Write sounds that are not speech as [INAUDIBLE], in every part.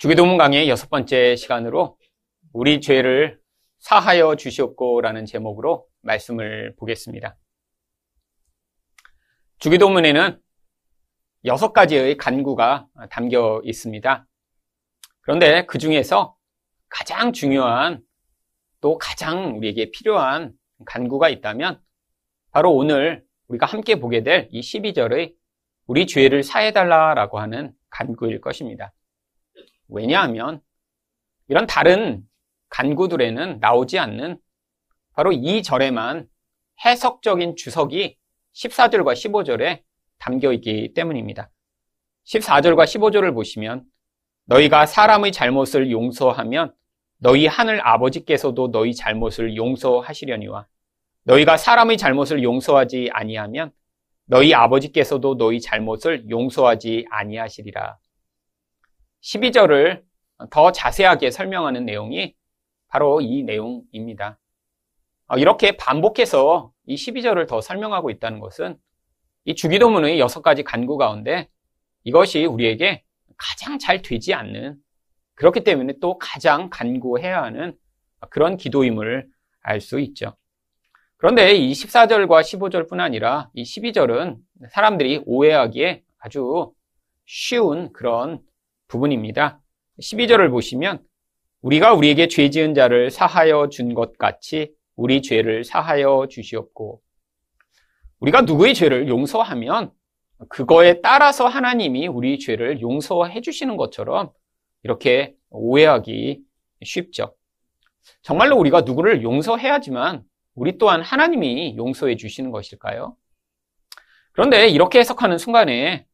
주기도문 강의 여섯 번째 시간으로 우리 죄를 사하여 주시옵고라는 제목으로 말씀을 보겠습니다. 주기도문에는 여섯 가지의 간구가 담겨 있습니다. 그런데 그 중에서 가장 중요한 또 가장 우리에게 필요한 간구가 있다면 바로 오늘 우리가 함께 보게 될 이 12절의 우리 죄를 사해달라라고 하는 간구일 것입니다. 왜냐하면 이런 다른 간구들에는 나오지 않는 바로 이 절에만 해석적인 주석이 14절과 15절에 담겨 있기 때문입니다. 14절과 15절을 보시면 너희가 사람의 잘못을 용서하면 너희 하늘 아버지께서도 너희 잘못을 용서하시려니와 너희가 사람의 잘못을 용서하지 아니하면 너희 아버지께서도 너희 잘못을 용서하지 아니하시리라. 12절을 더 자세하게 설명하는 내용이 바로 이 내용입니다. 어, 이렇게 반복해서 이 12절을 더 설명하고 있다는 것은 이 주기도문의 여섯 가지 간구 가운데 이것이 우리에게 가장 잘 되지 않는 그렇기 때문에 또 가장 간구해야 하는 그런 기도임을 알 수 있죠. 그런데 이 14절과 15절뿐 아니라 이 12절은 사람들이 오해하기에 아주 쉬운 그런 부분입니다. 12절을 보시면 우리가 우리에게 죄 지은 자를 사하여 준 것 같이 우리 죄를 사하여 주시옵고 우리가 누구의 죄를 용서하면 그거에 따라서 하나님이 우리 죄를 용서해 주시는 것처럼 이렇게 오해하기 쉽죠. 정말로 우리가 누구를 용서해야지만 우리 또한 하나님이 용서해 주시는 것일까요? 그런데 이렇게 해석하는 순간에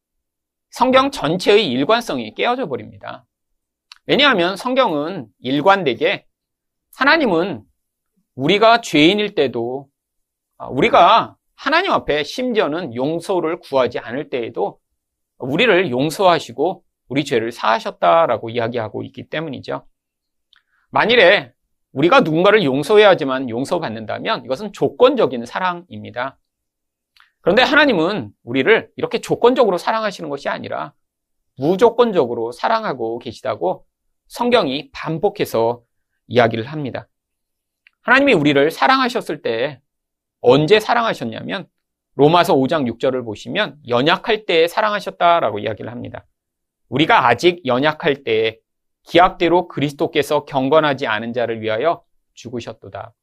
성경 전체의 일관성이 깨어져 버립니다. 왜냐하면 성경은 일관되게 하나님은 우리가 죄인일 때도 아, 우리가 하나님 앞에 심지어는 용서를 구하지 않을 때에도 우리를 용서하시고 우리 죄를 사하셨다라고 이야기하고 있기 때문이죠. 만일에 우리가 누군가를 용서해야지만 용서받는다면 이것은 조건적인 사랑입니다. 그런데 하나님은 우리를 이렇게 조건적으로 사랑하시는 것이 아니라 무조건적으로 사랑하고 계시다고 성경이 반복해서 이야기를 합니다. 하나님이 우리를 사랑하셨을 때 언제 사랑하셨냐면 로마서 5장 6절을 보시면 연약할 때 사랑하셨다라고 이야기를 합니다. 우리가 아직 연약할 때 기약대로 그리스도께서 경건하지 않은 자를 위하여 죽으셨도다.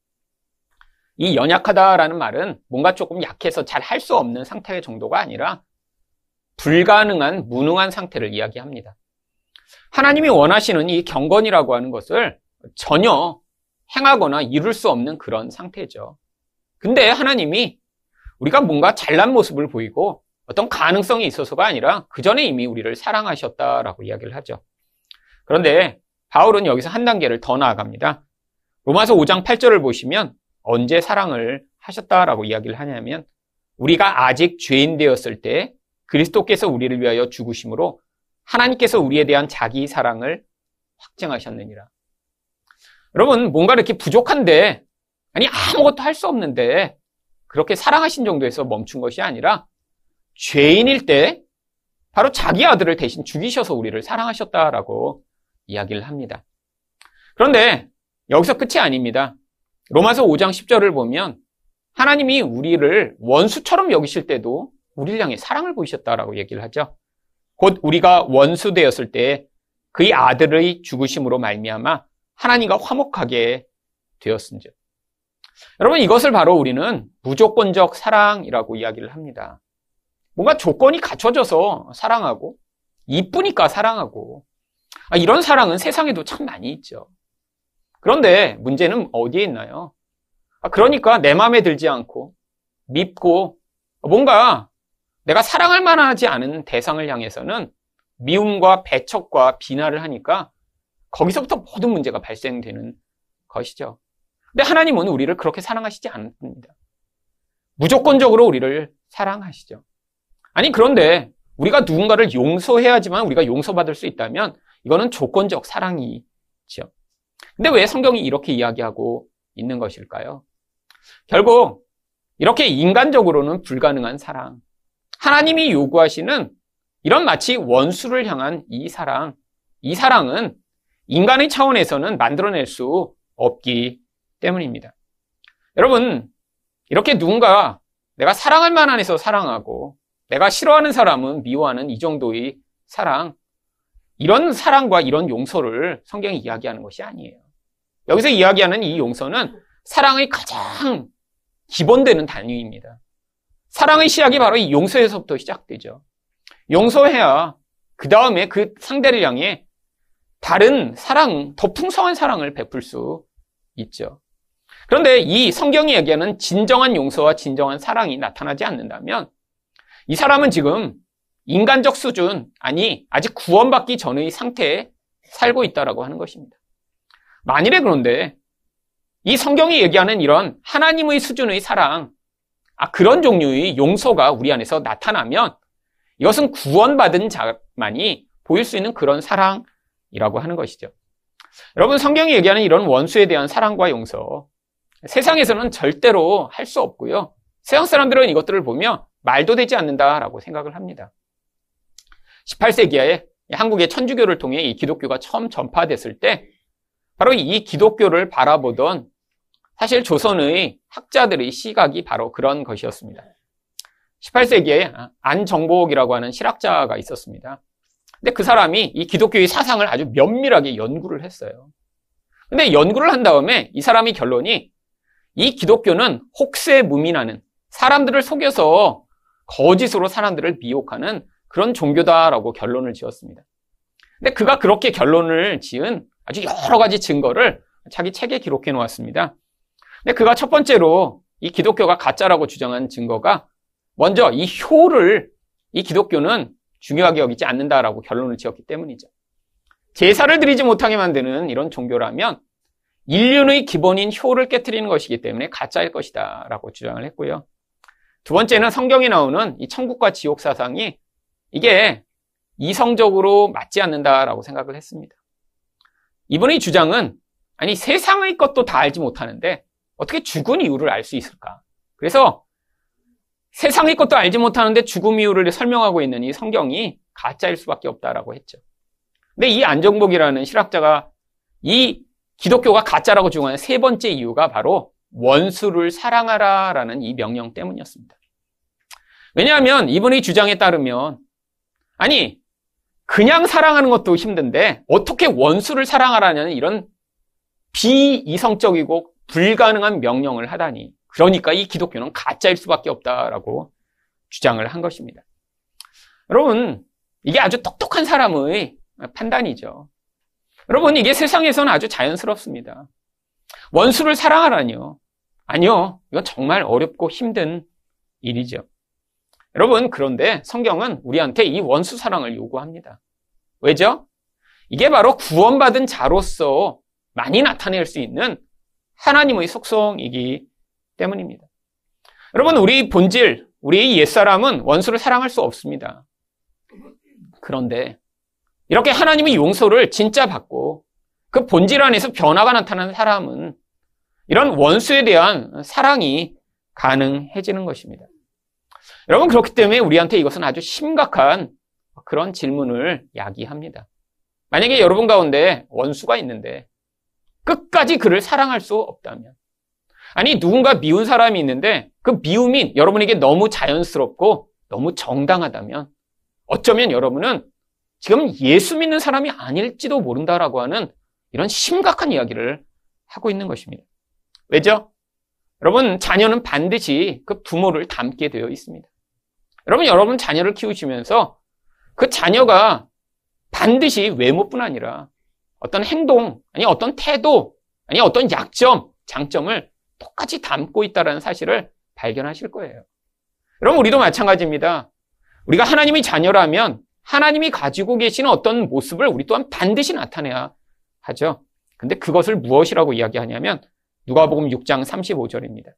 이 연약하다라는 말은 뭔가 조금 약해서 잘 할 수 없는 상태의 정도가 아니라 불가능한, 무능한 상태를 이야기합니다. 하나님이 원하시는 이 경건이라고 하는 것을 전혀 행하거나 이룰 수 없는 그런 상태죠. 근데 하나님이 우리가 뭔가 잘난 모습을 보이고 어떤 가능성이 있어서가 아니라 그 전에 이미 우리를 사랑하셨다라고 이야기를 하죠. 그런데 바울은 여기서 한 단계를 더 나아갑니다. 로마서 5장 8절을 보시면 언제 사랑을 하셨다라고 이야기를 하냐면 우리가 아직 죄인 되었을 때 그리스도께서 우리를 위하여 죽으심으로 하나님께서 우리에 대한 자기 사랑을 확증하셨느니라. 여러분, 뭔가 이렇게 부족한데, 아니, 아무것도 할 수 없는데, 그렇게 사랑하신 정도에서 멈춘 것이 아니라, 죄인일 때, 바로 자기 아들을 대신 죽이셔서 우리를 사랑하셨다라고 이야기를 합니다. 그런데, 여기서 끝이 아닙니다. 로마서 5장 10절을 보면, 하나님이 우리를 원수처럼 여기실 때도 우리를 향해 사랑을 보이셨다라고 얘기를 하죠. 곧 우리가 원수 되었을 때 그의 아들의 죽으심으로 말미암아 하나님과 화목하게 되었은즉. 여러분 이것을 바로 우리는 무조건적 사랑이라고 이야기를 합니다. 뭔가 조건이 갖춰져서 사랑하고 이쁘니까 사랑하고 아, 이런 사랑은 세상에도 참 많이 있죠. 그런데 문제는 어디에 있나요? 아, 그러니까 내 마음에 들지 않고 밉고 뭔가 내가 사랑할 만하지 않은 대상을 향해서는 미움과 배척과 비난을 하니까 거기서부터 모든 문제가 발생되는 것이죠. 근데 하나님은 우리를 그렇게 사랑하시지 않습니다. 무조건적으로 우리를 사랑하시죠. 아니, 그런데 우리가 누군가를 용서해야지만 우리가 용서받을 수 있다면 이거는 조건적 사랑이죠. 근데 왜 성경이 이렇게 이야기하고 있는 것일까요? 결국 이렇게 인간적으로는 불가능한 사랑, 하나님이 요구하시는 이런 마치 원수를 향한 이 사랑, 이 사랑은 인간의 차원에서는 만들어낼 수 없기 때문입니다. 여러분, 이렇게 누군가 내가 사랑할 만한 에서 사랑하고 내가 싫어하는 사람은 미워하는 이 정도의 사랑, 이런 사랑과 이런 용서를 성경이 이야기하는 것이 아니에요. 여기서 이야기하는 이 용서는 사랑의 가장 기본되는 단위입니다. 사랑의 시작이 바로 이 용서에서부터 시작되죠. 용서해야 그 다음에 그 상대를 향해 다른 사랑, 더 풍성한 사랑을 베풀 수 있죠. 그런데 이 성경이 얘기하는 진정한 용서와 진정한 사랑이 나타나지 않는다면 이 사람은 지금 인간적 수준, 아니, 아직 구원받기 전의 상태에 살고 있다라고 하는 것입니다. 만일에 그런데 이 성경이 얘기하는 이런 하나님의 수준의 사랑, 아, 그런 종류의 용서가 우리 안에서 나타나면 이것은 구원받은 자만이 보일 수 있는 그런 사랑이라고 하는 것이죠. 여러분, 성경이 얘기하는 이런 원수에 대한 사랑과 용서, 세상에서는 절대로 할 수 없고요. 세상 사람들은 이것들을 보며 말도 되지 않는다라고 생각을 합니다. 18세기에 한국의 천주교를 통해 이 기독교가 처음 전파됐을 때 바로 이 기독교를 바라보던 사실 조선의 학자들의 시각이 바로 그런 것이었습니다. 18세기에 안정복이라고 하는 실학자가 있었습니다. 근데 그 사람이 이 기독교의 사상을 아주 면밀하게 연구를 했어요. 근데 연구를 한 다음에 이 사람의 결론이 이 기독교는 혹세 무민하는 사람들을 속여서 거짓으로 사람들을 미혹하는 그런 종교다라고 결론을 지었습니다. 근데 그가 그렇게 결론을 지은 아주 여러 가지 증거를 자기 책에 기록해 놓았습니다. 근데 그가 첫 번째로 이 기독교가 가짜라고 주장한 증거가 먼저 이 효를 이 기독교는 중요하게 여기지 않는다라고 결론을 지었기 때문이죠. 제사를 드리지 못하게 만드는 이런 종교라면 인륜의 기본인 효를 깨뜨리는 것이기 때문에 가짜일 것이다 라고 주장을 했고요. 두 번째는 성경에 나오는 이 천국과 지옥 사상이 이게 이성적으로 맞지 않는다라고 생각을 했습니다. 이분의 주장은 아니 세상의 것도 다 알지 못하는데 어떻게 죽은 이유를 알 수 있을까? 그래서 세상의 것도 알지 못하는데 죽음 이유를 설명하고 있는 이 성경이 가짜일 수밖에 없다라고 했죠. 근데 이 안정복이라는 실학자가 이 기독교가 가짜라고 주장하는 세 번째 이유가 바로 원수를 사랑하라라는 이 명령 때문이었습니다. 왜냐하면 이분의 주장에 따르면 아니 그냥 사랑하는 것도 힘든데 어떻게 원수를 사랑하라는 이런 비이성적이고 불가능한 명령을 하다니 그러니까 이 기독교는 가짜일 수밖에 없다라고 주장을 한 것입니다. 여러분 이게 아주 똑똑한 사람의 판단이죠. 여러분 이게 세상에서는 아주 자연스럽습니다. 원수를 사랑하라니요. 아니요. 이건 정말 어렵고 힘든 일이죠. 여러분, 그런데 성경은 우리한테 이 원수 사랑을 요구합니다. 왜죠? 이게 바로 구원받은 자로서 많이 나타낼 수 있는 하나님의 속성이기 때문입니다. 여러분, 우리 본질, 우리 옛사람은 원수를 사랑할 수 없습니다. 그런데 이렇게 하나님의 용서를 진짜 받고 그 본질 안에서 변화가 나타나는 사람은 이런 원수에 대한 사랑이 가능해지는 것입니다. 여러분, 그렇기 때문에 우리한테 이것은 아주 심각한 그런 질문을 야기합니다. 만약에 여러분 가운데 원수가 있는데 끝까지 그를 사랑할 수 없다면 아니 누군가 미운 사람이 있는데 그 미움이 여러분에게 너무 자연스럽고 너무 정당하다면 어쩌면 여러분은 지금 예수 믿는 사람이 아닐지도 모른다라고 하는 이런 심각한 이야기를 하고 있는 것입니다. 왜죠? 여러분 자녀는 반드시 그 부모를 닮게 되어 있습니다. 여러분, 여러분 자녀를 키우시면서 그 자녀가 반드시 외모뿐 아니라 어떤 행동, 아니 어떤 태도, 아니 어떤 약점, 장점을 똑같이 담고 있다는 사실을 발견하실 거예요. 여러분, 우리도 마찬가지입니다. 우리가 하나님의 자녀라면 하나님이 가지고 계시는 어떤 모습을 우리 또한 반드시 나타내야 하죠. 근데 그것을 무엇이라고 이야기하냐면 누가복음 6장 35절입니다.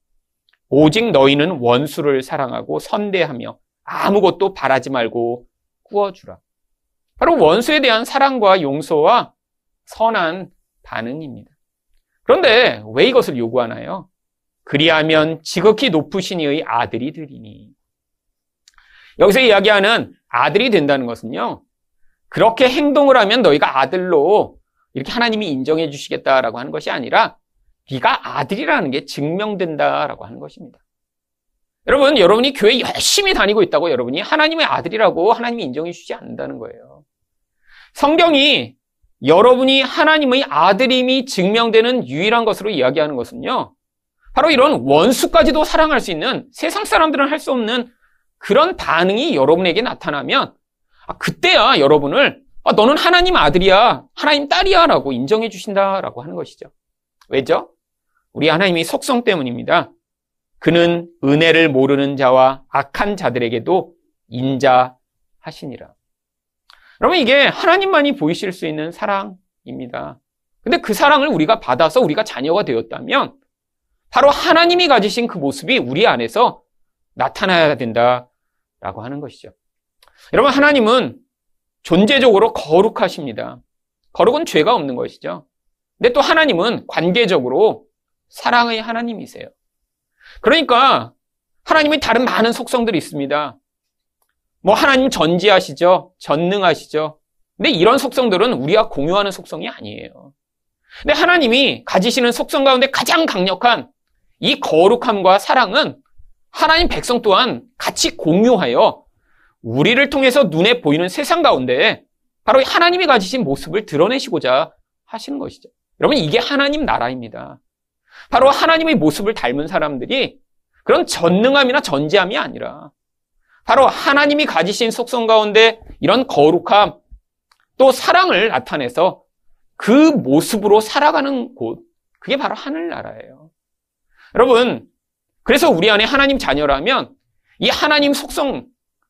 오직 너희는 원수를 사랑하고 선대하며 아무것도 바라지 말고 꾸어주라. 바로 원수에 대한 사랑과 용서와 선한 반응입니다. 그런데 왜 이것을 요구하나요? 그리하면 지극히 높으신 이의 아들이 되리니. 여기서 이야기하는 아들이 된다는 것은요, 그렇게 행동을 하면 너희가 아들로 이렇게 하나님이 인정해 주시겠다라고 하는 것이 아니라 네가 아들이라는 게 증명된다라고 하는 것입니다. 여러분, 여러분이 교회 열심히 다니고 있다고 여러분이 하나님의 아들이라고 하나님이 인정해 주지 않는다는 거예요. 성경이 여러분이 하나님의 아들임이 증명되는 유일한 것으로 이야기하는 것은요. 바로 이런 원수까지도 사랑할 수 있는 세상 사람들은 할 수 없는 그런 반응이 여러분에게 나타나면 아, 그때야 여러분을 아, 너는 하나님 아들이야, 하나님 딸이야 라고 인정해 주신다라고 하는 것이죠. 왜죠? 우리 하나님의 속성 때문입니다. 그는 은혜를 모르는 자와 악한 자들에게도 인자하시니라. 여러분 이게 하나님만이 보이실 수 있는 사랑입니다. 근데 그 사랑을 우리가 받아서 우리가 자녀가 되었다면 바로 하나님이 가지신 그 모습이 우리 안에서 나타나야 된다라고 하는 것이죠. 여러분 하나님은 존재적으로 거룩하십니다. 거룩은 죄가 없는 것이죠. 근데 또 하나님은 관계적으로 사랑의 하나님이세요. 그러니까 하나님의 다른 많은 속성들이 있습니다. 뭐 하나님 전지하시죠. 전능하시죠. 근데 이런 속성들은 우리와 공유하는 속성이 아니에요. 근데 하나님이 가지시는 속성 가운데 가장 강력한 이 거룩함과 사랑은 하나님 백성 또한 같이 공유하여 우리를 통해서 눈에 보이는 세상 가운데 바로 하나님이 가지신 모습을 드러내시고자 하시는 것이죠. 여러분, 이게 하나님 나라입니다. 바로 하나님의 모습을 닮은 사람들이 그런 전능함이나 전지함이 아니라 바로 하나님이 가지신 속성 가운데 이런 거룩함 또 사랑을 나타내서 그 모습으로 살아가는 곳, 그게 바로 하늘나라예요. 여러분, 그래서 우리 안에 하나님 자녀라면 이 하나님 속성,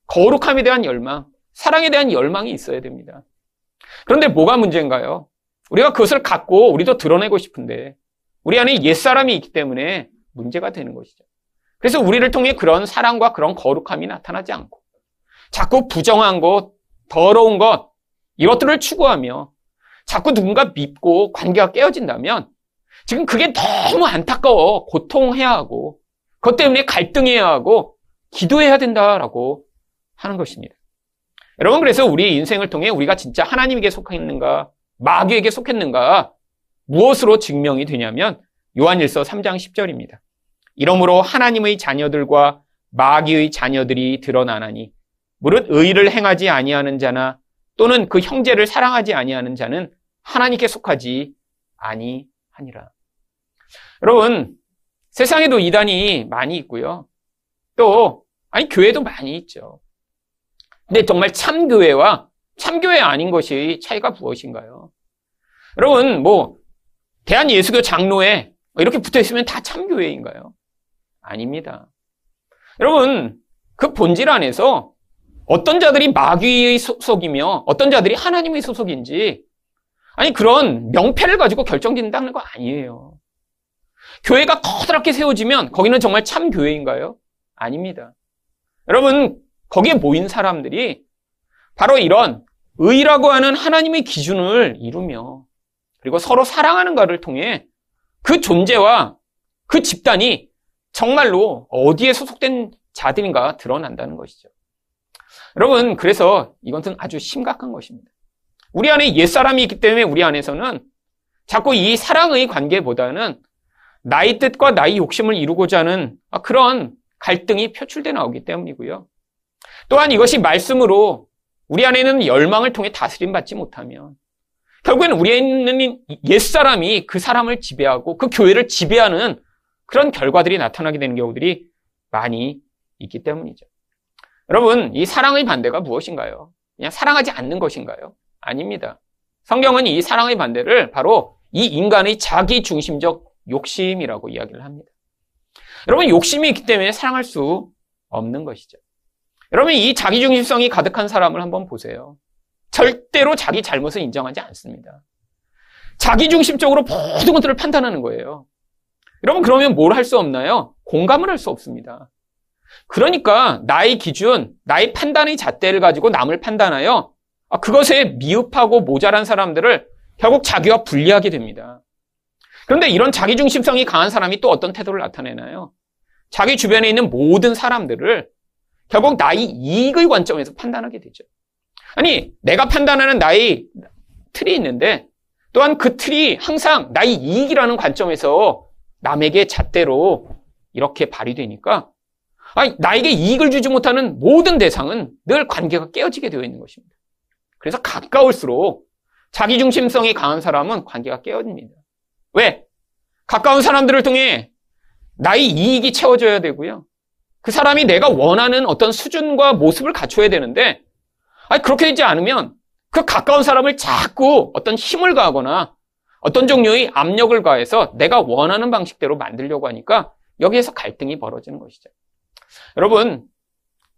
거룩함에 대한 열망, 사랑에 대한 열망이 있어야 됩니다. 그런데 뭐가 문제인가요? 우리가 그것을 갖고 우리도 드러내고 싶은데 우리 안에 옛사람이 있기 때문에 문제가 되는 것이죠. 그래서 우리를 통해 그런 사랑과 그런 거룩함이 나타나지 않고 자꾸 부정한 것, 더러운 것, 이것들을 추구하며 자꾸 누군가 밉고 관계가 깨어진다면 지금 그게 너무 안타까워 고통해야 하고 그것 때문에 갈등해야 하고 기도해야 된다라고 하는 것입니다. 여러분 그래서 우리 인생을 통해 우리가 진짜 하나님에게 속했는가 마귀에게 속했는가 무엇으로 증명이 되냐면 요한일서 3장 10절입니다. 이러므로 하나님의 자녀들과 마귀의 자녀들이 드러나나니 무릇 의를 행하지 아니하는 자나 또는 그 형제를 사랑하지 아니하는 자는 하나님께 속하지 아니하니라. 여러분 세상에도 이단이 많이 있고요. 또 아니 교회도 많이 있죠. 근데 정말 참 교회와 참교회 아닌 것이 차이가 무엇인가요? 여러분 뭐 대한 예수교 장로에 이렇게 붙어 있으면 다 참교회인가요? 아닙니다. 여러분, 그 본질 안에서 어떤 자들이 마귀의 소속이며 어떤 자들이 하나님의 소속인지 아니 그런 명패를 가지고 결정된다는 거 아니에요. 교회가 커다랗게 세워지면 거기는 정말 참 교회인가요? 아닙니다. 여러분 거기에 모인 사람들이 바로 이런 의라고 하는 하나님의 기준을 이루며 그리고 서로 사랑하는 것을 통해 그 존재와 그 집단이 정말로 어디에 소속된 자들인가 드러난다는 것이죠. 여러분, 그래서 이것은 아주 심각한 것입니다. 우리 안에 옛사람이 있기 때문에 우리 안에서는 자꾸 이 사랑의 관계보다는 나의 뜻과 나의 욕심을 이루고자 하는 그런 갈등이 표출돼 나오기 때문이고요. 또한 이것이 말씀으로 우리 안에는 열망을 통해 다스림 받지 못하면 결국에는 우리는 옛사람이 그 사람을 지배하고 그 교회를 지배하는 그런 결과들이 나타나게 되는 경우들이 많이 있기 때문이죠. 여러분, 이 사랑의 반대가 무엇인가요? 그냥 사랑하지 않는 것인가요? 아닙니다. 성경은 이 사랑의 반대를 바로 이 인간의 자기 중심적 욕심이라고 이야기를 합니다. 여러분, 욕심이 있기 때문에 사랑할 수 없는 것이죠. 여러분, 이 자기 중심성이 가득한 사람을 한번 보세요. 절대로 자기 잘못을 인정하지 않습니다. 자기 중심적으로 모든 것들을 판단하는 거예요. 여러분, 그러면 뭘 할 수 없나요? 공감을 할 수 없습니다. 그러니까 나의 기준, 나의 판단의 잣대를 가지고 남을 판단하여 아, 그것에 미흡하고 모자란 사람들을 결국 자기와 분리하게 됩니다. 그런데 이런 자기중심성이 강한 사람이 또 어떤 태도를 나타내나요? 자기 주변에 있는 모든 사람들을 결국 나의 이익의 관점에서 판단하게 되죠. 아니, 내가 판단하는 나의 틀이 있는데 또한 그 틀이 항상 나의 이익이라는 관점에서 남에게 잣대로 이렇게 발휘되니까 아니, 나에게 이익을 주지 못하는 모든 대상은 늘 관계가 깨어지게 되어 있는 것입니다. 그래서 가까울수록 자기 중심성이 강한 사람은 관계가 깨어집니다. 왜? 가까운 사람들을 통해 나의 이익이 채워져야 되고요. 그 사람이 내가 원하는 어떤 수준과 모습을 갖춰야 되는데, 아니, 그렇게 되지 않으면 그 가까운 사람을 자꾸 어떤 힘을 가하거나 어떤 종류의 압력을 가해서 내가 원하는 방식대로 만들려고 하니까 여기에서 갈등이 벌어지는 것이죠. 여러분,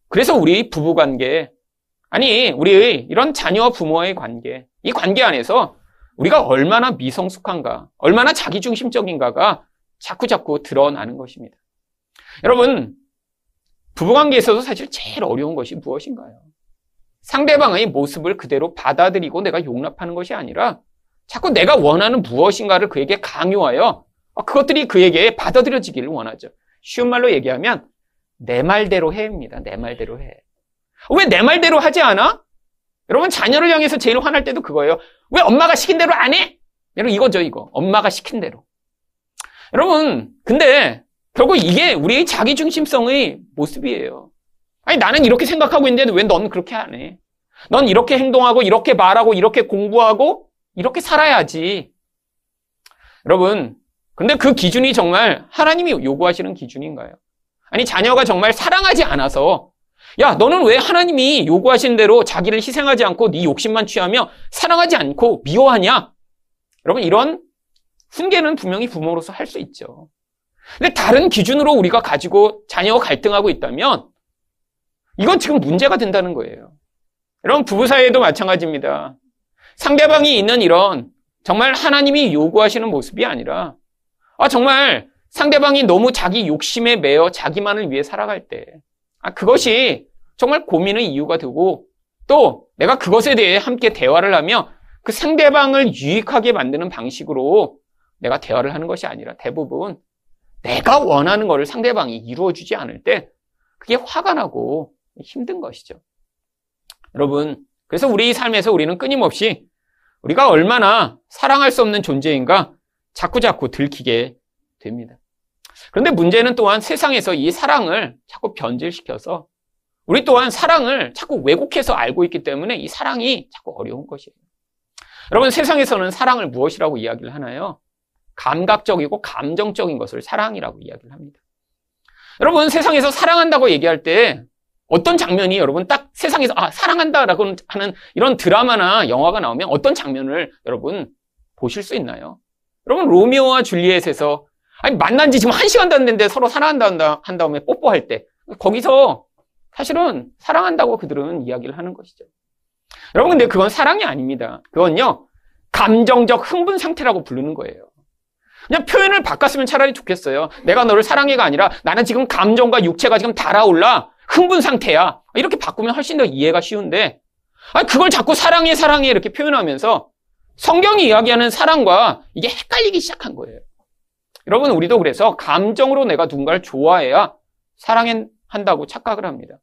그래서 우리 부부 관계, 아니, 우리 이런 자녀와 부모와의 관계, 이 관계 안에서 우리가 얼마나 미성숙한가, 얼마나 자기중심적인가가 자꾸자꾸 드러나는 것입니다. 여러분, 부부 관계에서도 사실 제일 어려운 것이 무엇인가요? 상대방의 모습을 그대로 받아들이고 내가 용납하는 것이 아니라 자꾸 내가 원하는 무엇인가를 그에게 강요하여 그것들이 그에게 받아들여지기를 원하죠. 쉬운 말로 얘기하면 내 말대로 해입니다. 내 말대로 해. 왜 내 말대로 하지 않아? 여러분 자녀를 향해서 제일 화날 때도 그거예요. 왜 엄마가 시킨 대로 안 해? 여러분 이거죠 이거. 엄마가 시킨 대로. 여러분 근데 결국 이게 우리의 자기중심성의 모습이에요. 아니 나는 이렇게 생각하고 있는데 왜 넌 그렇게 안 해? 넌 이렇게 행동하고 이렇게 말하고 이렇게 공부하고 이렇게 살아야지. 여러분 근데 그 기준이 정말 하나님이 요구하시는 기준인가요? 아니 자녀가 정말 사랑하지 않아서 야, 너는 왜 하나님이 요구하신 대로 자기를 희생하지 않고 네 욕심만 취하며 사랑하지 않고 미워하냐? 여러분, 이런 훈계는 분명히 부모로서 할 수 있죠. 근데 다른 기준으로 우리가 가지고 자녀와 갈등하고 있다면 이건 지금 문제가 된다는 거예요. 여러분, 부부 사이에도 마찬가지입니다. 상대방이 있는 이런 정말 하나님이 요구하시는 모습이 아니라 아, 정말 상대방이 너무 자기 욕심에 매여 자기만을 위해 살아갈 때 아, 그것이 정말 고민의 이유가 되고 또 내가 그것에 대해 함께 대화를 하며 그 상대방을 유익하게 만드는 방식으로 내가 대화를 하는 것이 아니라 대부분 내가 원하는 것을 상대방이 이루어주지 않을 때 그게 화가 나고 힘든 것이죠. 여러분, 그래서 우리 삶에서 우리는 끊임없이 우리가 얼마나 사랑할 수 없는 존재인가 자꾸자꾸 들키게 됩니다. 그런데 문제는 또한 세상에서 이 사랑을 자꾸 변질시켜서 우리 또한 사랑을 자꾸 왜곡해서 알고 있기 때문에 이 사랑이 자꾸 어려운 것이에요. 여러분 세상에서는 사랑을 무엇이라고 이야기를 하나요? 감각적이고 감정적인 것을 사랑이라고 이야기를 합니다. 여러분 세상에서 사랑한다고 얘기할 때 어떤 장면이 여러분 딱 세상에서 아 사랑한다라고 하는 이런 드라마나 영화가 나오면 어떤 장면을 여러분 보실 수 있나요? 여러분 로미오와 줄리엣에서 아니 만난 지 지금 한 시간도 안 됐는데 서로 사랑한다 한 다음에 뽀뽀할 때 거기서 사실은 사랑한다고 그들은 이야기를 하는 것이죠. 여러분 근데 그건 사랑이 아닙니다. 그건요 감정적 흥분 상태라고 부르는 거예요. 그냥 표현을 바꿨으면 차라리 좋겠어요. 내가 너를 사랑해가 아니라 나는 지금 감정과 육체가 지금 달아올라 흥분 상태야. 이렇게 바꾸면 훨씬 더 이해가 쉬운데 아니 그걸 자꾸 사랑해 사랑해 이렇게 표현하면서 성경이 이야기하는 사랑과 이게 헷갈리기 시작한 거예요. 여러분, 우리도 그래서 감정으로 내가 누군가를 좋아해야 사랑한다고 착각을 합니다.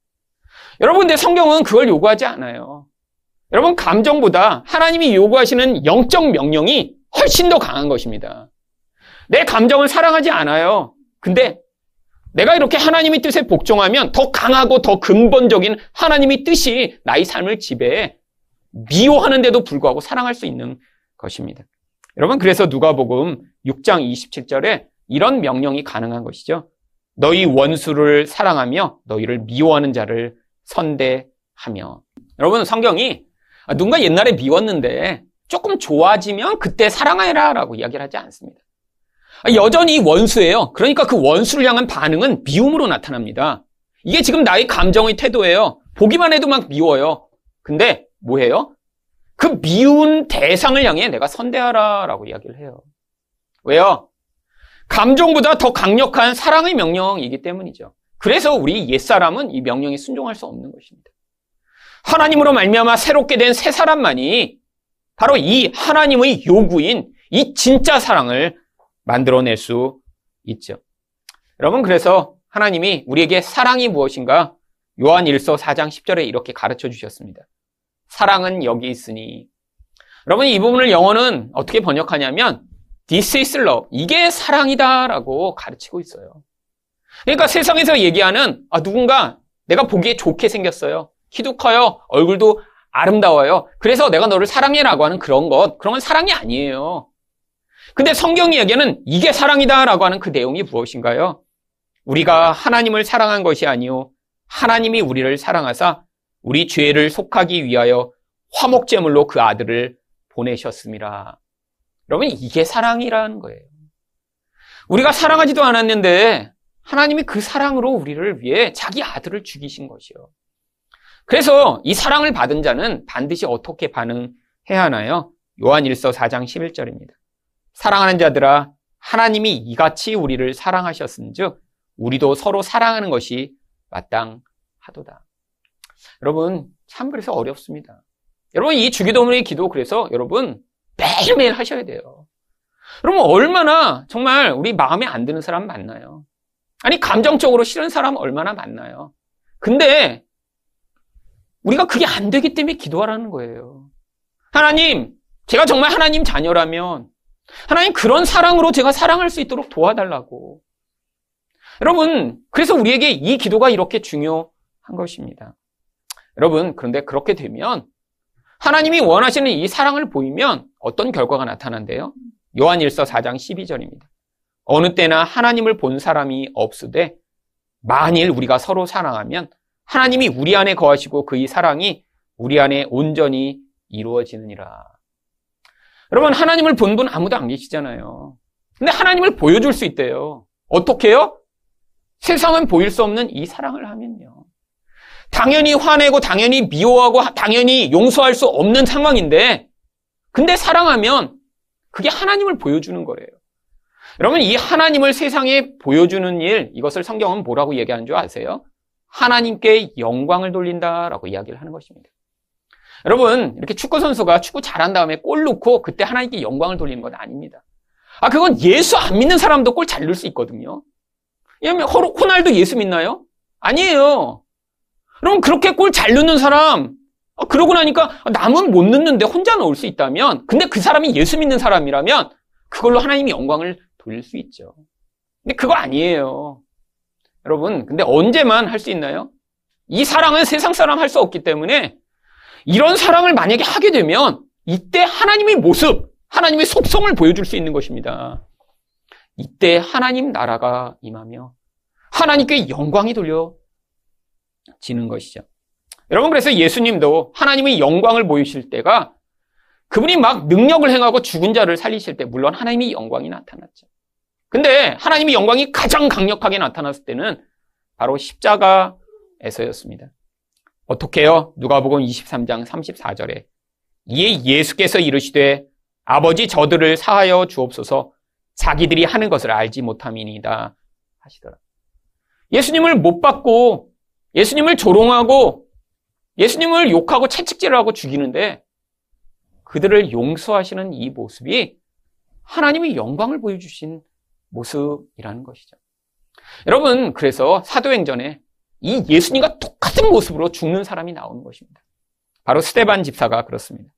여러분, 근데 성경은 그걸 요구하지 않아요. 여러분, 감정보다 하나님이 요구하시는 영적 명령이 훨씬 더 강한 것입니다. 내 감정을 사랑하지 않아요. 근데 내가 이렇게 하나님의 뜻에 복종하면 더 강하고 더 근본적인 하나님의 뜻이 나의 삶을 지배해 미워하는데도 불구하고 사랑할 수 있는 것입니다. 여러분, 그래서 누가복음 6장 27절에 이런 명령이 가능한 것이죠. 너희 원수를 사랑하며 너희를 미워하는 자를 선대하며. 여러분, 성경이 누군가 옛날에 미웠는데 조금 좋아지면 그때 사랑해라 라고 이야기를 하지 않습니다. 여전히 원수예요. 그러니까 그 원수를 향한 반응은 미움으로 나타납니다. 이게 지금 나의 감정의 태도예요. 보기만 해도 막 미워요. 근데 뭐예요? 그 미운 대상을 향해 내가 선대하라라고 이야기를 해요. 왜요? 감정보다 더 강력한 사랑의 명령이기 때문이죠. 그래서 우리 옛사람은 이 명령에 순종할 수 없는 것입니다. 하나님으로 말미암아 새롭게 된 새 사람만이 바로 이 하나님의 요구인 이 진짜 사랑을 만들어낼 수 있죠. 여러분 그래서 하나님이 우리에게 사랑이 무엇인가 요한 1서 4장 10절에 이렇게 가르쳐 주셨습니다. 사랑은 여기 있으니. 여러분, 이 부분을 영어는 어떻게 번역하냐면, This is love. 이게 사랑이다 라고 가르치고 있어요. 그러니까 세상에서 얘기하는, 아, 누군가 내가 보기에 좋게 생겼어요. 키도 커요. 얼굴도 아름다워요. 그래서 내가 너를 사랑해 라고 하는 그런 것, 그런 건 사랑이 아니에요. 근데 성경이 얘기하는 이게 사랑이다라고 하는 그 내용이 무엇인가요? 우리가 하나님을 사랑한 것이 아니요 하나님이 우리를 사랑하사 우리 죄를 속하기 위하여 화목제물로 그 아들을 보내셨습니다. 여러분 이게 사랑이라는 거예요. 우리가 사랑하지도 않았는데 하나님이 그 사랑으로 우리를 위해 자기 아들을 죽이신 것이요. 그래서 이 사랑을 받은 자는 반드시 어떻게 반응해야 하나요? 요한 1서 4장 11절입니다. 사랑하는 자들아 하나님이 이같이 우리를 사랑하셨은즉 우리도 서로 사랑하는 것이 마땅하도다. 여러분 참 그래서 어렵습니다. 여러분 이 주기도문의 기도 그래서 여러분 매일매일 하셔야 돼요. 여러분 얼마나 정말 우리 마음에 안 드는 사람 많나요? 아니 감정적으로 싫은 사람 얼마나 많나요? 근데 우리가 그게 안 되기 때문에 기도하라는 거예요. 하나님, 제가 정말 하나님 자녀라면 하나님 그런 사랑으로 제가 사랑할 수 있도록 도와달라고. 여러분, 그래서 우리에게 이 기도가 이렇게 중요한 것입니다. 여러분, 그런데 그렇게 되면 하나님이 원하시는 이 사랑을 보이면 어떤 결과가 나타난대요? 요한 1서 4장 12절입니다. 어느 때나 하나님을 본 사람이 없으되 만일 우리가 서로 사랑하면 하나님이 우리 안에 거하시고 그이 사랑이 우리 안에 온전히 이루어지느니라. 여러분, 하나님을 본 분 아무도 안 계시잖아요. 근데 하나님을 보여줄 수 있대요. 어떻게요? 세상은 보일 수 없는 이 사랑을 하면요. 당연히 화내고, 당연히 미워하고, 당연히 용서할 수 없는 상황인데, 근데 사랑하면 그게 하나님을 보여주는 거예요. 여러분, 이 하나님을 세상에 보여주는 일, 이것을 성경은 뭐라고 얘기하는 줄 아세요? 하나님께 영광을 돌린다라고 이야기를 하는 것입니다. 여러분, 이렇게 축구 선수가 축구 잘한 다음에 골 넣고 그때 하나님께 영광을 돌리는 건 아닙니다. 아, 그건 예수 안 믿는 사람도 골 잘 넣을 수 있거든요. 왜냐면 호날두 예수 믿나요? 아니에요. 그럼 그렇게 골 잘 넣는 사람, 아, 그러고 나니까 남은 못 넣는데 혼자 넣을 수 있다면, 근데 그 사람이 예수 믿는 사람이라면 그걸로 하나님이 영광을 돌릴 수 있죠. 근데 그거 아니에요. 여러분, 근데 언제만 할 수 있나요? 이 사랑은 세상 사람 할 수 없기 때문에 이런 사랑을 만약에 하게 되면 이때 하나님의 모습, 하나님의 속성을 보여줄 수 있는 것입니다. 이때 하나님 나라가 임하며 하나님께 영광이 돌려지는 것이죠. 여러분, 그래서 예수님도 하나님의 영광을 보이실 때가 그분이 막 능력을 행하고 죽은 자를 살리실 때, 물론 하나님의 영광이 나타났죠. 근데 하나님의 영광이 가장 강력하게 나타났을 때는 바로 십자가에서였습니다. 어떻게요? 누가복음 23장 34절에 이에 예수께서 이르시되 아버지 저들을 사하여 주옵소서 자기들이 하는 것을 알지 못함이니이다 하시더라. 예수님을 못 받고 예수님을 조롱하고 예수님을 욕하고 채찍질을 하고 죽이는데 그들을 용서하시는 이 모습이 하나님의 영광을 보여주신 모습이라는 것이죠. 여러분, 그래서 사도행전에 이 예수님과 똑같은 모습으로 죽는 사람이 나오는 것입니다. 바로 스테반 집사가 그렇습니다.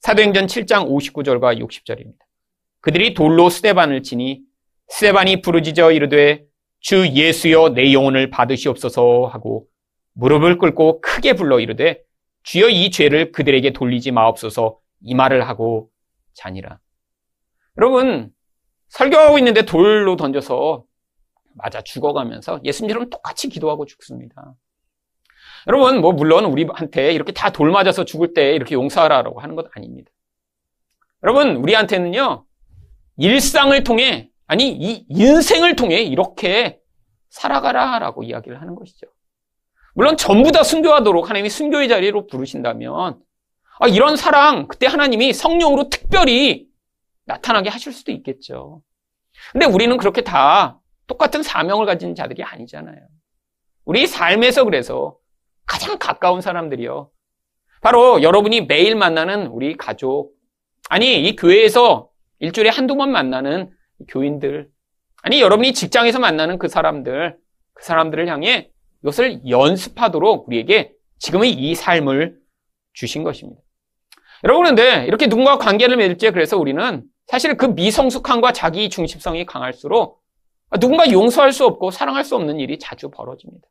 사도행전 7장 59절과 60절입니다. 그들이 돌로 스테반을 치니 스테반이 부르짖어 이르되 주 예수여 내 영혼을 받으시옵소서 하고 무릎을 꿇고 크게 불러 이르되 주여 이 죄를 그들에게 돌리지 마옵소서 이 말을 하고 자니라. 여러분 설교하고 있는데 돌로 던져서 맞아 죽어가면서 예수님처럼 똑같이 기도하고 죽습니다. 여러분, 뭐, 물론 우리한테 이렇게 다 돌 맞아서 죽을 때 이렇게 용서하라고 하는 것 아닙니다. 여러분, 우리한테는요, 일상을 통해, 아니, 이 인생을 통해 이렇게 살아가라 라고 이야기를 하는 것이죠. 물론 전부 다 순교하도록 하나님이 순교의 자리로 부르신다면, 아, 이런 사랑, 그때 하나님이 성령으로 특별히 나타나게 하실 수도 있겠죠. 근데 우리는 그렇게 다 똑같은 사명을 가진 자들이 아니잖아요. 우리 삶에서 그래서 가장 가까운 사람들이요. 바로 여러분이 매일 만나는 우리 가족. 아니, 이 교회에서 일주일에 한두 번 만나는 교인들. 아니, 여러분이 직장에서 만나는 그 사람들. 그 사람들을 향해 이것을 연습하도록 우리에게 지금의 이 삶을 주신 것입니다. 여러분, 그런데 이렇게 누군가 관계를 맺을 때 그래서 우리는 사실 그 미성숙함과 자기 중심성이 강할수록 누군가 용서할 수 없고 사랑할 수 없는 일이 자주 벌어집니다.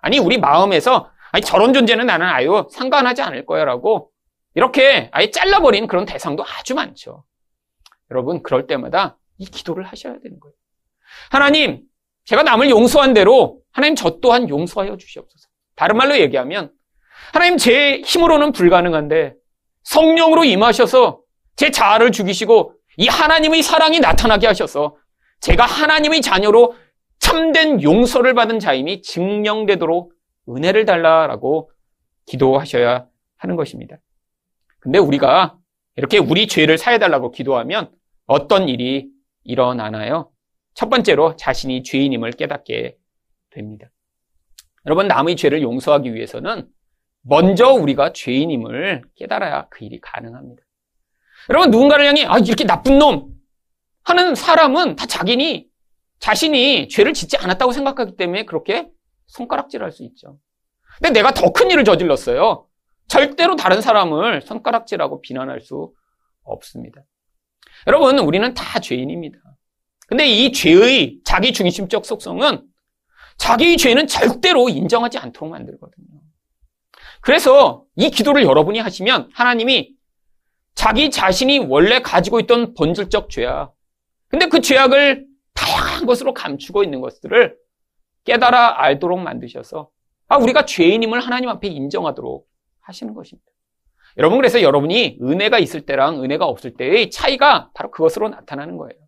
아니, 우리 마음에서 아니, 저런 존재는 나는 아유 상관하지 않을 거야라고 이렇게 아예 잘라버린 그런 대상도 아주 많죠. 여러분, 그럴 때마다 이 기도를 하셔야 되는 거예요. 하나님, 제가 남을 용서한 대로 하나님 저 또한 용서하여 주시옵소서. 다른 말로 얘기하면 하나님 제 힘으로는 불가능한데 성령으로 임하셔서 제 자아를 죽이시고 이 하나님의 사랑이 나타나게 하셔서 제가 하나님의 자녀로 참된 용서를 받은 자임이 증명되도록 은혜를 달라라고 기도하셔야 하는 것입니다. 근데 우리가 이렇게 우리 죄를 사해달라고 기도하면 어떤 일이 일어나나요? 첫 번째로 자신이 죄인임을 깨닫게 됩니다. 여러분, 남의 죄를 용서하기 위해서는 먼저 우리가 죄인임을 깨달아야 그 일이 가능합니다. 여러분, 누군가를 향해, 아, 이렇게 나쁜 놈! 하는 사람은 다 자기니, 자신이 죄를 짓지 않았다고 생각하기 때문에 그렇게 손가락질 할 수 있죠. 근데 내가 더 큰 일을 저질렀어요. 절대로 다른 사람을 손가락질하고 비난할 수 없습니다. 여러분, 우리는 다 죄인입니다. 근데 이 죄의 자기 중심적 속성은 자기의 죄는 절대로 인정하지 않도록 만들거든요. 그래서 이 기도를 여러분이 하시면 하나님이 자기 자신이 원래 가지고 있던 본질적 죄악, 근데 그 죄악을 다양한 것으로 감추고 있는 것들을 깨달아 알도록 만드셔서 아, 우리가 죄인임을 하나님 앞에 인정하도록 하시는 것입니다. 여러분, 그래서 여러분이 은혜가 있을 때랑 은혜가 없을 때의 차이가 바로 그것으로 나타나는 거예요.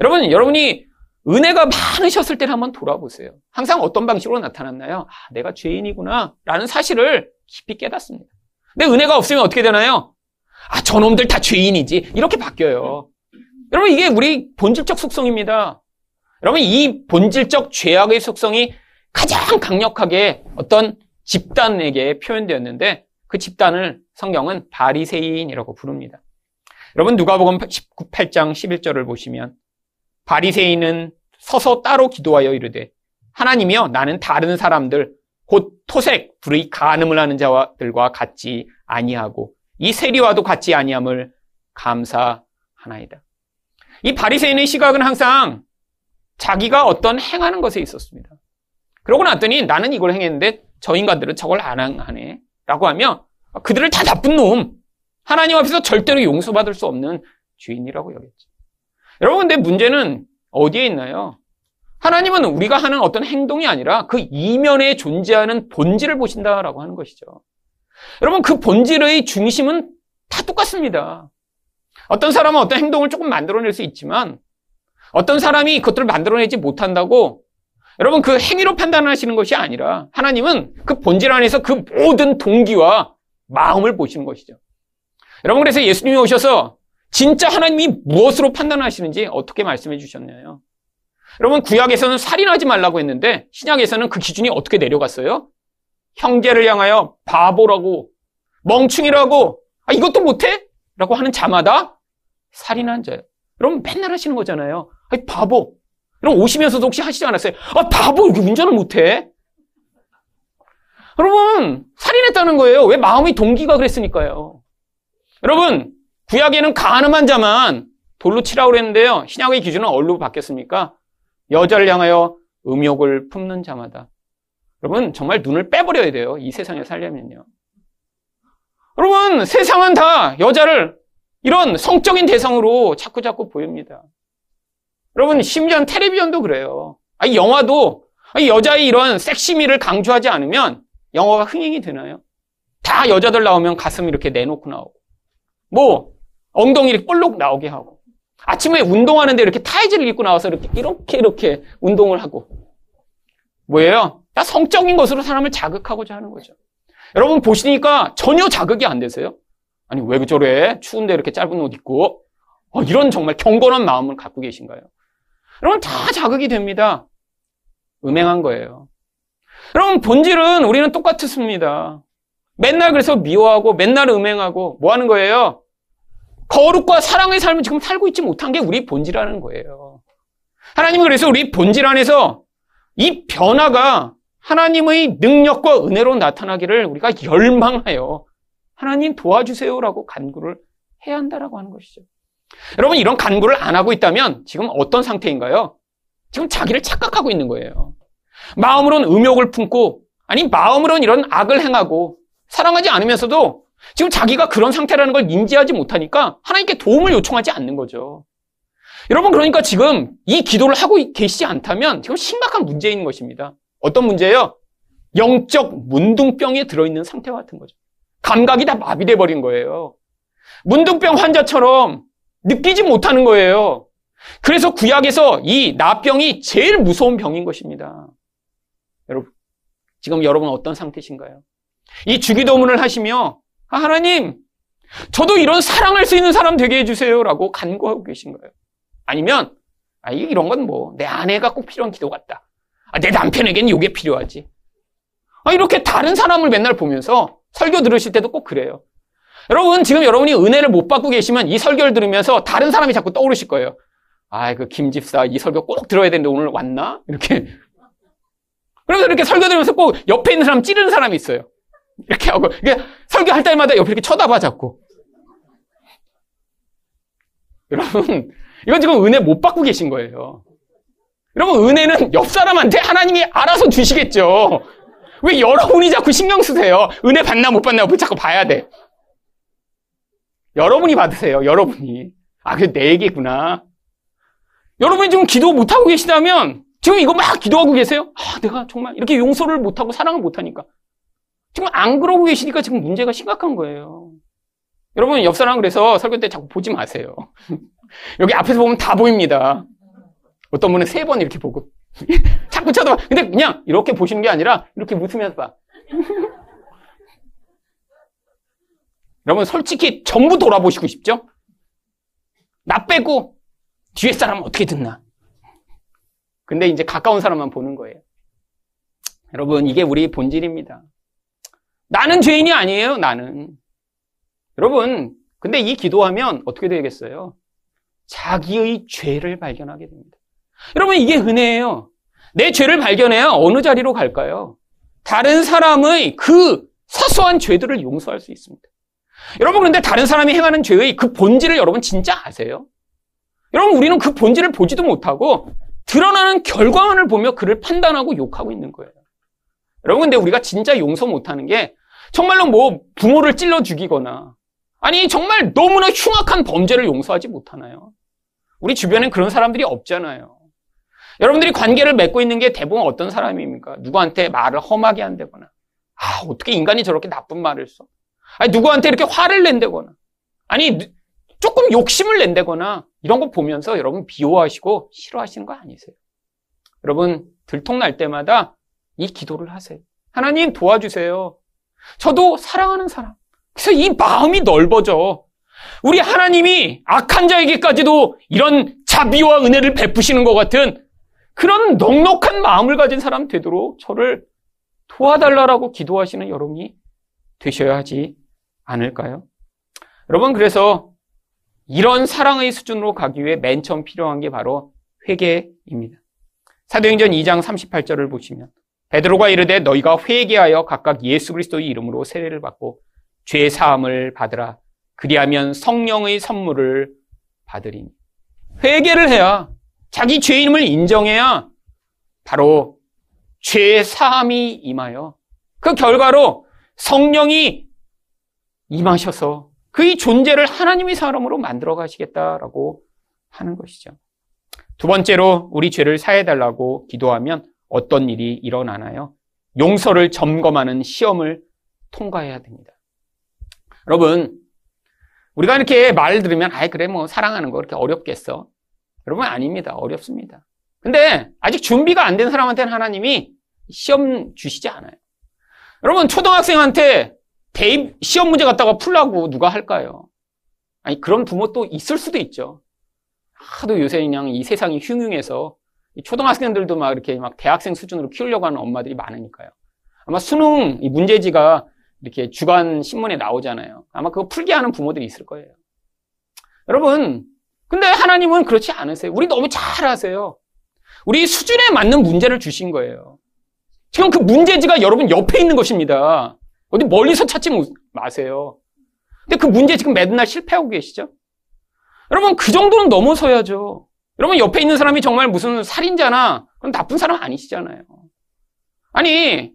여러분, 여러분이 은혜가 많으셨을 때를 한번 돌아보세요. 항상 어떤 방식으로 나타났나요? 아, 내가 죄인이구나. 라는 사실을 깊이 깨닫습니다. 근데 은혜가 없으면 어떻게 되나요? 아, 저놈들 다 죄인이지. 이렇게 바뀌어요. 여러분, 이게 우리 본질적 속성입니다. 여러분, 이 본질적 죄악의 속성이 가장 강력하게 어떤 집단에게 표현되었는데 그 집단을 성경은 바리새인이라고 부릅니다. 여러분 누가복음 18장 11절을 보시면 바리새인은 서서 따로 기도하여 이르되 하나님이여 나는 다른 사람들 곧 토색 불의 간음을 하는 자들과 같지 아니하고 이 세리와도 같지 아니함을 감사하나이다. 이 바리새인의 시각은 항상 자기가 어떤 행하는 것에 있었습니다. 그러고 났더니 나는 이걸 행했는데 저 인간들은 저걸 안 하네. 라고 하면 그들을 다 나쁜 놈. 하나님 앞에서 절대로 용서받을 수 없는 죄인이라고 여겼죠. 여러분, 근데 문제는 어디에 있나요? 하나님은 우리가 하는 어떤 행동이 아니라 그 이면에 존재하는 본질을 보신다라고 하는 것이죠. 여러분, 그 본질의 중심은 다 똑같습니다. 어떤 사람은 어떤 행동을 조금 만들어낼 수 있지만 어떤 사람이 그것들을 만들어내지 못한다고 여러분 그 행위로 판단하시는 것이 아니라 하나님은 그 본질 안에서 그 모든 동기와 마음을 보시는 것이죠. 여러분 그래서 예수님이 오셔서 진짜 하나님이 무엇으로 판단하시는지 어떻게 말씀해 주셨나요? 여러분 구약에서는 살인하지 말라고 했는데 신약에서는 그 기준이 어떻게 내려갔어요? 형제를 향하여 바보라고 멍충이라고 아, 이것도 못해? 라고 하는 자마다 살인한 자예요. 여러분 맨날 하시는 거잖아요. 아이, 바보. 여러분 오시면서도 혹시 하시지 않았어요? 아 바보 이렇게 운전을 못해? 여러분 살인했다는 거예요. 왜 마음의 동기가 그랬으니까요. 여러분 구약에는 가늠한 자만 돌로 치라고 그랬는데요. 신약의 기준은 얼로 바뀌었습니까? 여자를 향하여 음욕을 품는 자마다. 여러분 정말 눈을 빼버려야 돼요. 이 세상에 살려면요. 여러분 세상은 다 여자를 이런 성적인 대상으로 자꾸 자꾸 보입니다. 여러분, 심지어 텔레비전도 그래요. 아니, 영화도 아니, 여자의 이런 섹시미를 강조하지 않으면 영화가 흥행이 되나요? 다 여자들 나오면 가슴 이렇게 내놓고 나오고, 뭐, 엉덩이 를 볼록 나오게 하고, 아침에 운동하는데 이렇게 타이즈를 입고 나와서 이렇게, 이렇게, 이렇게 운동을 하고, 뭐예요? 다 성적인 것으로 사람을 자극하고자 하는 거죠. 여러분 보시니까 전혀 자극이 안 되세요? 아니, 왜 저래? 추운데 이렇게 짧은 옷 입고, 어, 이런 정말 경건한 마음을 갖고 계신가요? 여러분 다 자극이 됩니다. 음행한 거예요. 여러분 본질은 우리는 똑같습니다. 맨날 그래서 미워하고 맨날 음행하고 뭐 하는 거예요? 거룩과 사랑의 삶을 지금 살고 있지 못한 게 우리 본질이라는 거예요. 하나님은 그래서 우리 본질 안에서 이 변화가 하나님의 능력과 은혜로 나타나기를 우리가 열망하여 하나님 도와주세요라고 간구를 해야 한다라고 하는 것이죠. 여러분 이런 간구를 안 하고 있다면 지금 어떤 상태인가요? 지금 자기를 착각하고 있는 거예요. 마음으로는 음욕을 품고 아니 마음으로는 이런 악을 행하고 사랑하지 않으면서도 지금 자기가 그런 상태라는 걸 인지하지 못하니까 하나님께 도움을 요청하지 않는 거죠. 여러분 그러니까 지금 이 기도를 하고 계시지 않다면 지금 심각한 문제인 것입니다. 어떤 문제예요? 영적 문둥병에 들어있는 상태 같은 거죠. 감각이 다 마비돼 버린 거예요. 문둥병 환자처럼 느끼지 못하는 거예요. 그래서 구약에서 이 나병이 제일 무서운 병인 것입니다. 여러분, 지금 여러분 어떤 상태신가요? 이 주기도문을 하시며 아, 하나님, 저도 이런 사랑할 수 있는 사람 되게 해주세요라고 간구하고 계신 거예요. 아니면 아, 이런 건 뭐 내 아내가 꼭 필요한 기도 같다. 아, 내 남편에겐 이게 필요하지. 아, 이렇게 다른 사람을 맨날 보면서 설교 들으실 때도 꼭 그래요. 여러분, 지금 여러분이 은혜를 못 받고 계시면 이 설교를 들으면서 다른 사람이 자꾸 떠오르실 거예요. 아, 그 김집사 이 설교 꼭 들어야 되는데 오늘 왔나? 이렇게. 그래서 이렇게 설교 들으면서 꼭 옆에 있는 사람 찌르는 사람이 있어요. 이렇게 하고, 이게 설교할 때마다 옆에 이렇게 쳐다봐 자꾸. 여러분, 이건 지금 은혜 못 받고 계신 거예요. 여러분, 은혜는 옆 사람한테 하나님이 알아서 주시겠죠. 왜 여러분이 자꾸 신경 쓰세요? 은혜 받나 못 받나 왜 자꾸 봐야 돼? 여러분이 받으세요. 여러분이. 아, 그게 내 얘기구나. 여러분이 지금 기도 못하고 계시다면 지금 이거 막 기도하고 계세요? 아, 내가 정말 이렇게 용서를 못하고 사랑을 못하니까. 지금 안 그러고 계시니까 지금 문제가 심각한 거예요. 여러분, 옆 사람 그래서 설교 때 자꾸 보지 마세요. [LAUGHS] 여기 앞에서 보면 다 보입니다. 어떤 분은 세 번 이렇게 보고. [LAUGHS] 자꾸 쳐다봐. 근데 그냥 이렇게 보시는 게 아니라 이렇게 웃으면서 봐. [LAUGHS] 여러분, 솔직히 전부 돌아보시고 싶죠? 나 빼고 뒤에 사람은 어떻게 듣나? 근데 이제 가까운 사람만 보는 거예요. 여러분, 이게 우리 본질입니다. 나는 죄인이 아니에요, 나는. 여러분, 근데 이 기도하면 어떻게 되겠어요? 자기의 죄를 발견하게 됩니다. 여러분, 이게 은혜예요. 내 죄를 발견해야 어느 자리로 갈까요? 다른 사람의 그 사소한 죄들을 용서할 수 있습니다. 여러분, 그런데 다른 사람이 행하는 죄의 그 본질을 여러분 진짜 아세요? 여러분, 우리는 그 본질을 보지도 못하고 드러나는 결과만을 보며 그를 판단하고 욕하고 있는 거예요. 여러분, 근데 우리가 진짜 용서 못하는 게 정말로 뭐 부모를 찔러 죽이거나 아니, 정말 너무나 흉악한 범죄를 용서하지 못하나요? 우리 주변엔 그런 사람들이 없잖아요. 여러분들이 관계를 맺고 있는 게 대부분 어떤 사람입니까? 누구한테 말을 험하게 한다거나. 아, 어떻게 인간이 저렇게 나쁜 말을 써? 아니, 누구한테 이렇게 화를 낸다거나. 아니, 조금 욕심을 낸다거나. 이런 거 보면서 여러분 비호하시고 싫어하시는 거 아니세요? 여러분, 들통날 때마다 이 기도를 하세요. 하나님 도와주세요. 저도 사랑하는 사람. 그래서 이 마음이 넓어져. 우리 하나님이 악한 자에게까지도 이런 자비와 은혜를 베푸시는 것 같은 그런 넉넉한 마음을 가진 사람 되도록 저를 도와달라고 기도하시는 여러분이 되셔야 하지 않을까요? 여러분, 그래서 이런 사랑의 수준으로 가기 위해 맨 처음 필요한 게 바로 회개입니다. 사도행전 2장 38절을 보시면 베드로가 이르되 너희가 회개하여 각각 예수 그리스도의 이름으로 세례를 받고 죄 사함을 받으라. 그리하면 성령의 선물을 받으리니. 회개를 해야 자기 죄인임을 인정해야 바로 죄 사함이 임하여 그 결과로 성령이 임하셔서 그의 존재를 하나님의 사람으로 만들어 가시겠다라고 하는 것이죠. 두 번째로 우리 죄를 사해달라고 기도하면 어떤 일이 일어나나요? 용서를 점검하는 시험을 통과해야 됩니다. 여러분, 우리가 이렇게 말 들으면, 아이, 그래, 뭐, 사랑하는 거 그렇게 어렵겠어. 여러분, 아닙니다. 어렵습니다. 근데, 아직 준비가 안 된 사람한테는 하나님이 시험 주시지 않아요. 여러분, 초등학생한테 대입 시험 문제 갖다가 풀라고 누가 할까요? 아니, 그런 부모 또 있을 수도 있죠. 하도 요새 그냥 이 세상이 흉흉해서 초등학생들도 막 이렇게 막 대학생 수준으로 키우려고 하는 엄마들이 많으니까요. 아마 수능 문제지가 이렇게 주간 신문에 나오잖아요. 아마 그거 풀게 하는 부모들이 있을 거예요. 여러분, 근데 하나님은 그렇지 않으세요. 우리 너무 잘 아세요. 우리 수준에 맞는 문제를 주신 거예요. 지금 그 문제지가 여러분 옆에 있는 것입니다. 어디 멀리서 찾지 마세요. 근데 그 문제 지금 맨날 실패하고 계시죠? 여러분, 그 정도는 넘어서야죠. 여러분, 옆에 있는 사람이 정말 무슨 살인자나 그런 나쁜 사람 아니시잖아요. 아니,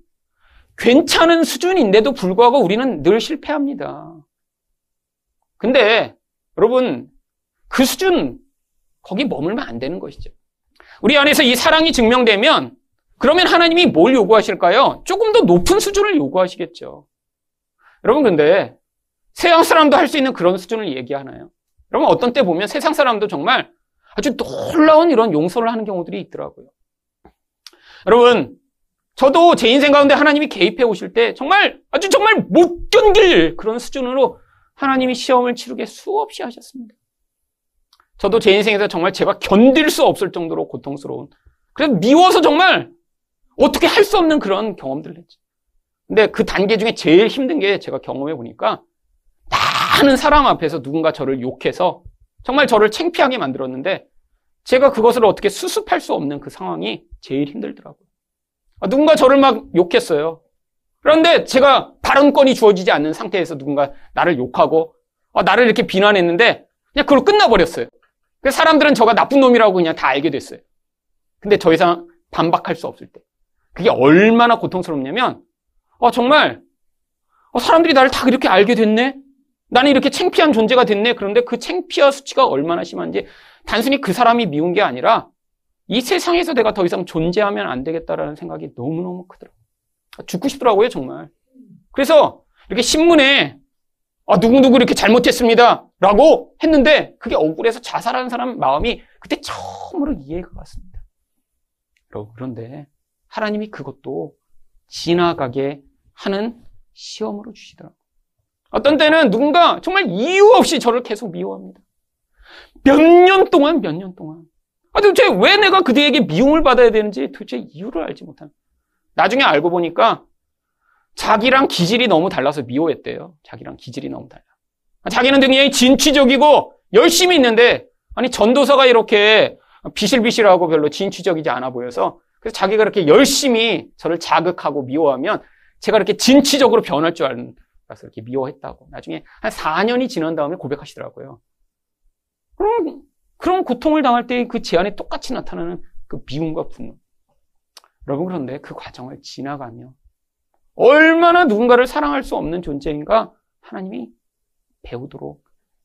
괜찮은 수준인데도 불구하고 우리는 늘 실패합니다. 근데 여러분, 그 수준, 거기 머물면 안 되는 것이죠. 우리 안에서 이 사랑이 증명되면 그러면 하나님이 뭘 요구하실까요? 조금 더 높은 수준을 요구하시겠죠. 여러분, 근데 세상 사람도 할 수 있는 그런 수준을 얘기하나요? 여러분, 어떤 때 보면 세상 사람도 정말 아주 놀라운 이런 용서를 하는 경우들이 있더라고요. 여러분, 저도 제 인생 가운데 하나님이 개입해 오실 때 정말 아주 정말 못 견딜 그런 수준으로 하나님이 시험을 치르게 수없이 하셨습니다. 저도 제 인생에서 정말 제가 견딜 수 없을 정도로 고통스러운 그래서 미워서 정말 어떻게 할 수 없는 그런 경험들을 했죠. 근데 그 단계 중에 제일 힘든 게 제가 경험해 보니까 많은 사람 앞에서 누군가 저를 욕해서 정말 저를 창피하게 만들었는데 제가 그것을 어떻게 수습할 수 없는 그 상황이 제일 힘들더라고요. 아, 누군가 저를 막 욕했어요. 그런데 제가 발언권이 주어지지 않는 상태에서 누군가 나를 욕하고 아, 나를 이렇게 비난했는데 그냥 그걸 끝나버렸어요. 사람들은 저가 나쁜 놈이라고 그냥 다 알게 됐어요. 근데 더 이상 반박할 수 없을 때. 그게 얼마나 고통스럽냐면, 어, 정말, 어, 사람들이 나를 다 이렇게 알게 됐네? 나는 이렇게 창피한 존재가 됐네? 그런데 그 창피와 수치가 얼마나 심한지, 단순히 그 사람이 미운 게 아니라, 이 세상에서 내가 더 이상 존재하면 안 되겠다라는 생각이 너무너무 크더라고요. 죽고 싶더라고요, 정말. 그래서, 이렇게 신문에, 아, 누구누구 이렇게 잘못했습니다. 라고 했는데, 그게 억울해서 자살하는 사람 마음이 그때 처음으로 이해가 갔습니다. 그런데, 하나님이 그것도 지나가게 하는 시험으로 주시더라고요. 어떤 때는 누군가 정말 이유 없이 저를 계속 미워합니다. 몇 년 동안, 몇 년 동안. 아, 도대체 왜 내가 그대에게 미움을 받아야 되는지 도대체 이유를 알지 못한. 나중에 알고 보니까 자기랑 기질이 너무 달라서 미워했대요. 자기랑 기질이 너무 달라. 자기는 굉장히 진취적이고 열심히 있는데, 아니, 전도사가 이렇게 비실비실하고 별로 진취적이지 않아 보여서 그래서 자기가 그렇게 열심히 저를 자극하고 미워하면 제가 이렇게 진취적으로 변할 줄 알아서 이렇게 미워했다고. 나중에 한 4년이 지난 다음에 고백하시더라고요. 그럼, 그런 고통을 당할 때 그 제 안에 똑같이 나타나는 그 미움과 분노. 여러분, 그런데 그 과정을 지나가며 얼마나 누군가를 사랑할 수 없는 존재인가 하나님이 배우도록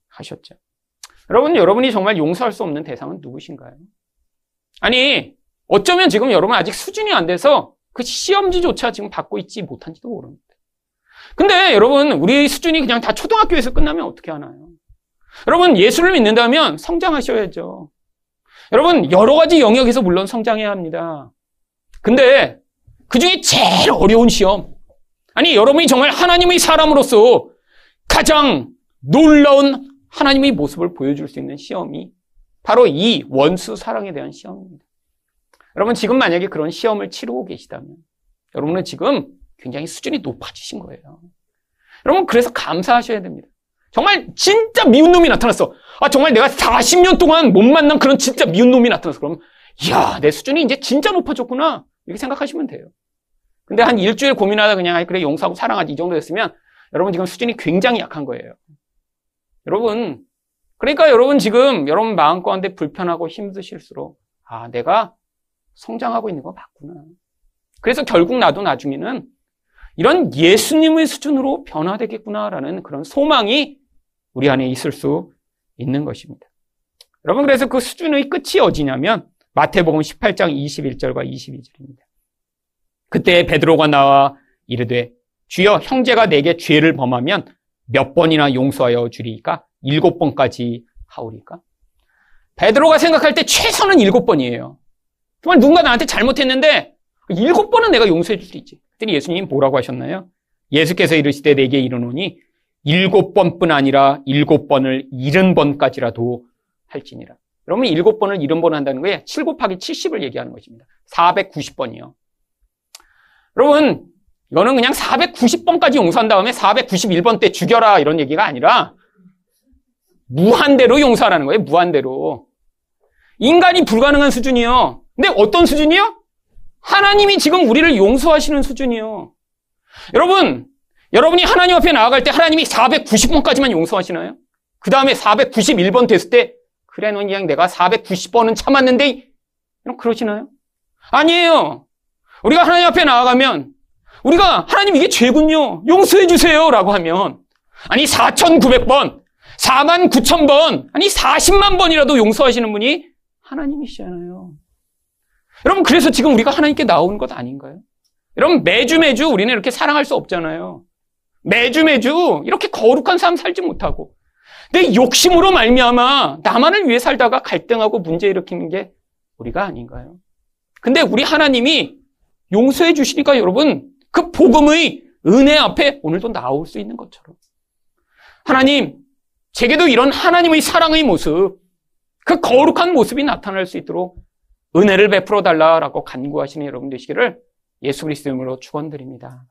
하셨죠. 여러분, 여러분이 정말 용서할 수 없는 대상은 누구신가요? 아니, 어쩌면 지금 여러분 아직 수준이 안 돼서 그 시험지조차 지금 받고 있지 못한지도 모릅니다. 근데 여러분, 우리 수준이 그냥 다 초등학교에서 끝나면 어떻게 하나요? 여러분, 예수를 믿는다면 성장하셔야죠. 여러분, 여러 가지 영역에서 물론 성장해야 합니다. 근데 그 중에 제일 어려운 시험. 아니, 여러분이 정말 하나님의 사람으로서 가장 놀라운 하나님의 모습을 보여줄 수 있는 시험이 바로 이 원수 사랑에 대한 시험입니다. 여러분 지금 만약에 그런 시험을 치르고 계시다면 여러분은 지금 굉장히 수준이 높아지신 거예요. 여러분 그래서 감사하셔야 됩니다. 정말 진짜 미운 놈이 나타났어. 아 정말 내가 40년 동안 못 만난 그런 진짜 미운 놈이 나타났어. 그럼 이야 내 수준이 이제 진짜 높아졌구나 이렇게 생각하시면 돼요. 근데 한 일주일 고민하다 그냥 그래 용서하고 사랑하지 이 정도 였으면 여러분 지금 수준이 굉장히 약한 거예요. 여러분 그러니까 여러분 지금 여러분 마음 가운데 불편하고 힘드실수록 아 내가 성장하고 있는 거 맞구나. 그래서 결국 나도 나중에는 이런 예수님의 수준으로 변화되겠구나라는 그런 소망이 우리 안에 있을 수 있는 것입니다. 여러분, 그래서 그 수준의 끝이 어디냐면 마태복음 18장 21절과 22절입니다. 그때 베드로가 나와 이르되 주여 형제가 내게 죄를 범하면 몇 번이나 용서하여 주리까? 일곱 번까지 하오리까? 베드로가 생각할 때 최소는 일곱 번이에요. 정말 누군가 나한테 잘못했는데 일곱 번은 내가 용서해 줄 수 있지. 그랬더니 예수님이 뭐라고 하셨나요? 예수께서 이르시되 내게 이르노니 일곱 번뿐 아니라 일곱 번을 일흔 번까지라도 할지니라. 여러분 일곱 번을 일흔 번 한다는 거에 7 곱하기 70을 얘기하는 것입니다. 490번이요. 여러분 이거는 그냥 490번까지 용서한 다음에 491번 때 죽여라 이런 얘기가 아니라 무한대로 용서하라는 거예요. 무한대로. 인간이 불가능한 수준이요. 근데 어떤 수준이요? 하나님이 지금 우리를 용서하시는 수준이요. 여러분, 여러분이 하나님 앞에 나아갈 때 하나님이 490번까지만 용서하시나요? 그 다음에 491번 됐을 때 그래 넌 그냥 내가 490번은 참았는데 그러시나요? 아니에요. 우리가 하나님 앞에 나아가면 우리가 하나님 이게 죄군요. 용서해 주세요. 라고 하면 아니 4,900번, 4만 9천 번, 아니 40만 번이라도 용서하시는 분이 하나님이시잖아요. 여러분 그래서 지금 우리가 하나님께 나오는 것 아닌가요? 여러분 매주 매주 우리는 이렇게 사랑할 수 없잖아요. 매주 매주 이렇게 거룩한 삶 살지 못하고 내 욕심으로 말미암아 나만을 위해 살다가 갈등하고 문제 일으키는 게 우리가 아닌가요? 근데 우리 하나님이 용서해 주시니까 여러분 그 복음의 은혜 앞에 오늘도 나올 수 있는 것처럼 하나님 제게도 이런 하나님의 사랑의 모습 그 거룩한 모습이 나타날 수 있도록 은혜를 베풀어 달라라고 간구하시는 여러분 되시기를 예수 그리스도 이름으로 축원드립니다.